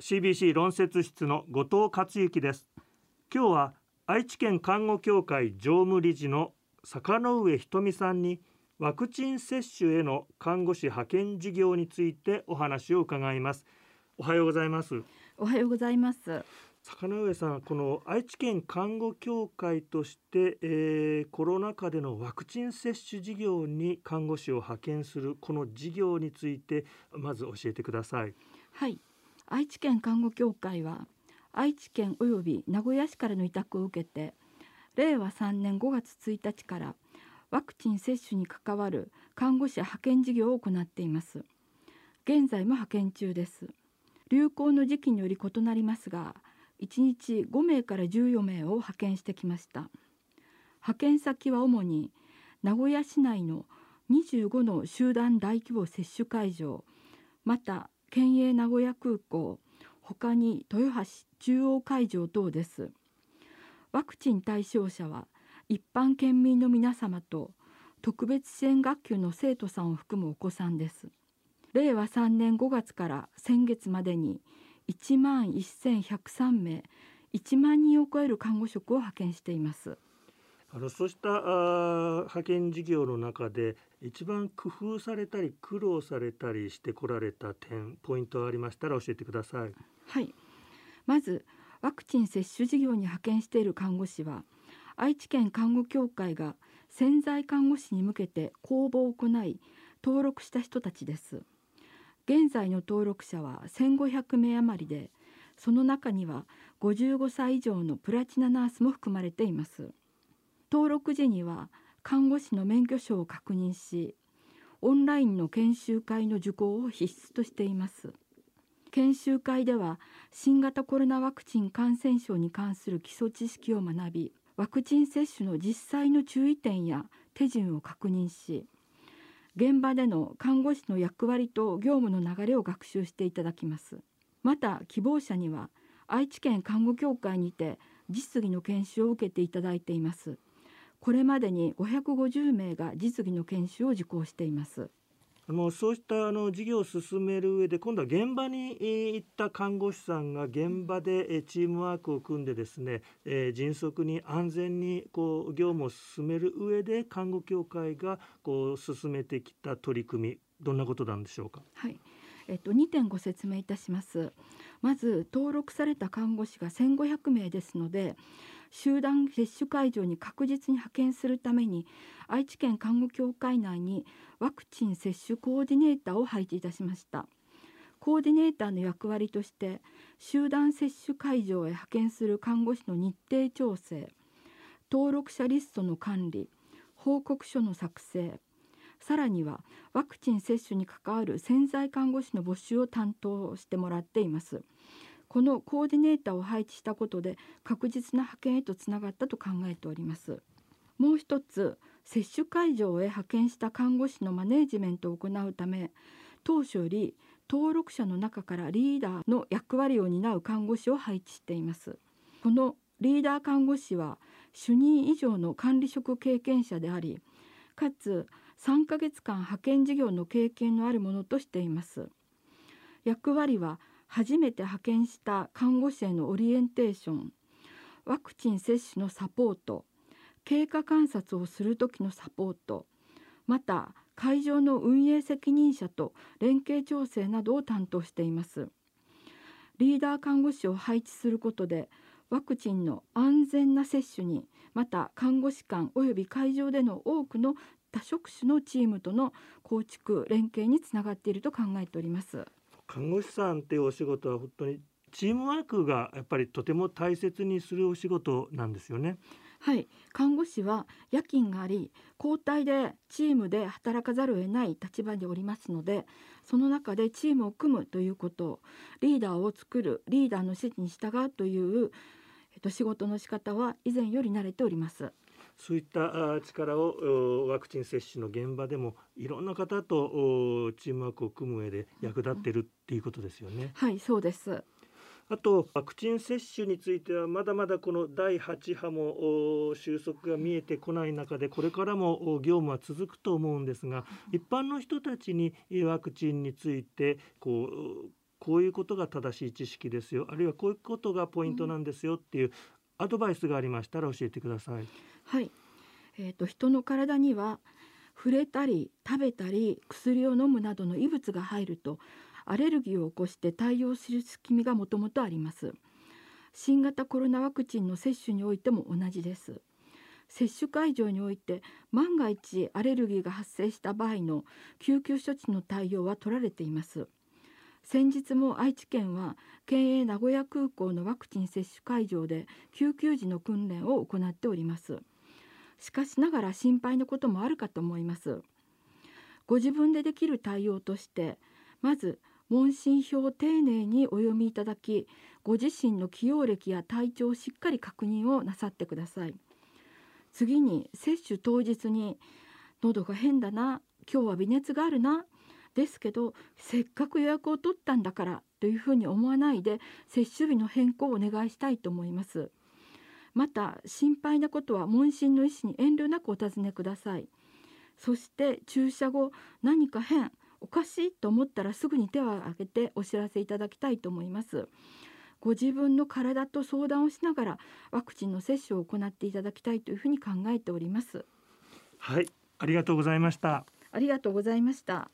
CBC 論説室の後藤克之です。今日は愛知県看護協会常務理事の坂上瞳さんにワクチン接種への看護師派遣事業についてお話を伺います。おはようございます。おはようございます。坂上さんこの愛知県看護協会として、えー、コロナ禍でのワクチン接種事業に看護師を派遣するこの事業についてまず教えてください。はい愛知県看護協会は愛知県及び名古屋市からの委託を受けて令和3年5月1日からワクチン接種に関わる看護師派遣事業を行っています。現在も派遣中です。流行の時期により異なりますが1日5名から14名を派遣してきました。派遣先は主に名古屋市内の25の集団大規模接種会場また県営名古屋空港他に豊橋中央会場等です。ワクチン対象者は一般県民の皆様と特別支援学級の生徒さんを含むお子さんです。令和3年5月から先月までに1万1103名1万人を超える看護職を派遣しています。あのそうしたあ派遣事業の中で一番工夫されたり苦労されたりしてこられた点ポイントありましたら教えてください。はい。まずワクチン接種事業に派遣している看護師は愛知県看護協会が潜在看護師に向けて公募を行い登録した人たちです。現在の登録者は1500名余りでその中には55歳以上のプラチナナースも含まれています。登録時には看護師の免許証を確認しオンラインの研修会の受講を必須としています。研修会では新型コロナワクチン感染症に関する基礎知識を学びワクチン接種の実際の注意点や手順を確認し現場での看護師の役割と業務の流れを学習していただきます。また希望者には愛知県看護協会にて実技の研修を受けていただいています。これまでに550名が実技の研修を受講しています。あのそうしたあの事業を進める上で今度は現場に行った看護師さんが現場でチームワークを組んでですね、えー、迅速に安全にこう業務を進める上で看護協会がこう進めてきた取り組みどんなことなんでしょうか？はい、えっと2点ご説明いたします。まず登録された看護師が1500名ですので集団接種会場に確実に派遣するために愛知県看護協会内にワクチン接種コーディネーターを配置いたしましたコーディネーターの役割として集団接種会場へ派遣する看護師の日程調整登録者リストの管理報告書の作成さらにはワクチン接種に関わる潜在看護師の募集を担当してもらっています。このコーディネーターを配置したことで確実な派遣へとつながったと考えております。もう一つ接種会場へ派遣した看護師のマネージメントを行うため当初より登録者の中からリーダーの役割を担う看護師を配置しています。このリーダー看護師は主任以上の管理職経験者でありかつ3ヶ月間派遣事業の経験のあるものとしています。役割は初めて派遣した看護師へのオリエンテーションワクチン接種のサポート経過観察をする時のサポートまた会場の運営責任者と連携調整などを担当しています。リーダー看護師を配置することでワクチンの安全な接種にまた看護師官及び会場での多くの多職種のチームとの構築連携につながっていると考えております看護師さんっていうお仕事は本当にチームワークがやっぱりとても大切にするお仕事なんですよね。はい看護師は夜勤があり交代でチームで働かざるを得ない立場におりますのでその中でチームを組むということリーダーを作るリーダーの指示に従うという、えっと、仕事の仕方は以前より慣れております。そういった力をワクチン接種の現場でもいろんな方とチームワークを組む上で役立ってるっていうことですよね。はいそうですあとワクチン接種についてはまだまだこの第8波も収束が見えてこない中でこれからも業務は続くと思うんですが一般の人たちにワクチンについてこうこういうことが正しい知識ですよ。あるいはこういうことがポイントなんですよっていうアドバイスがありましたら教えてください。はい、えーと、人の体には触れたり食べたり薬を飲むなどの異物が入るとアレルギーを起こして対応する仕組みがもともとあります。新型コロナワクチンの接種においても同じです。接種会場において万が一アレルギーが発生した場合の救急処置の対応は取られています。先日も愛知県は県営名古屋空港のワクチン接種会場で救急時の訓練を行っております。しかしながら心配なこともあるかと思います。ご自分でできる対応としてまず問診票を丁寧にお読みいただきご自身の起用歴や体調をしっかり確認をなさってください。次に接種当日に喉が変だな今日は微熱があるなですけどせっかく予約を取ったんだからというふうに思わないで接種日の変更をお願いしたいと思います。また心配なことは問診の医師に遠慮なくお尋ねください。そして注射後何か変おかしいと思ったらすぐに手を挙げてお知らせいただきたいと思います。ご自分の体と相談をしながらワクチンの接種を行っていただきたいというふうに考えております。はいありがとうございました。ありがとうございました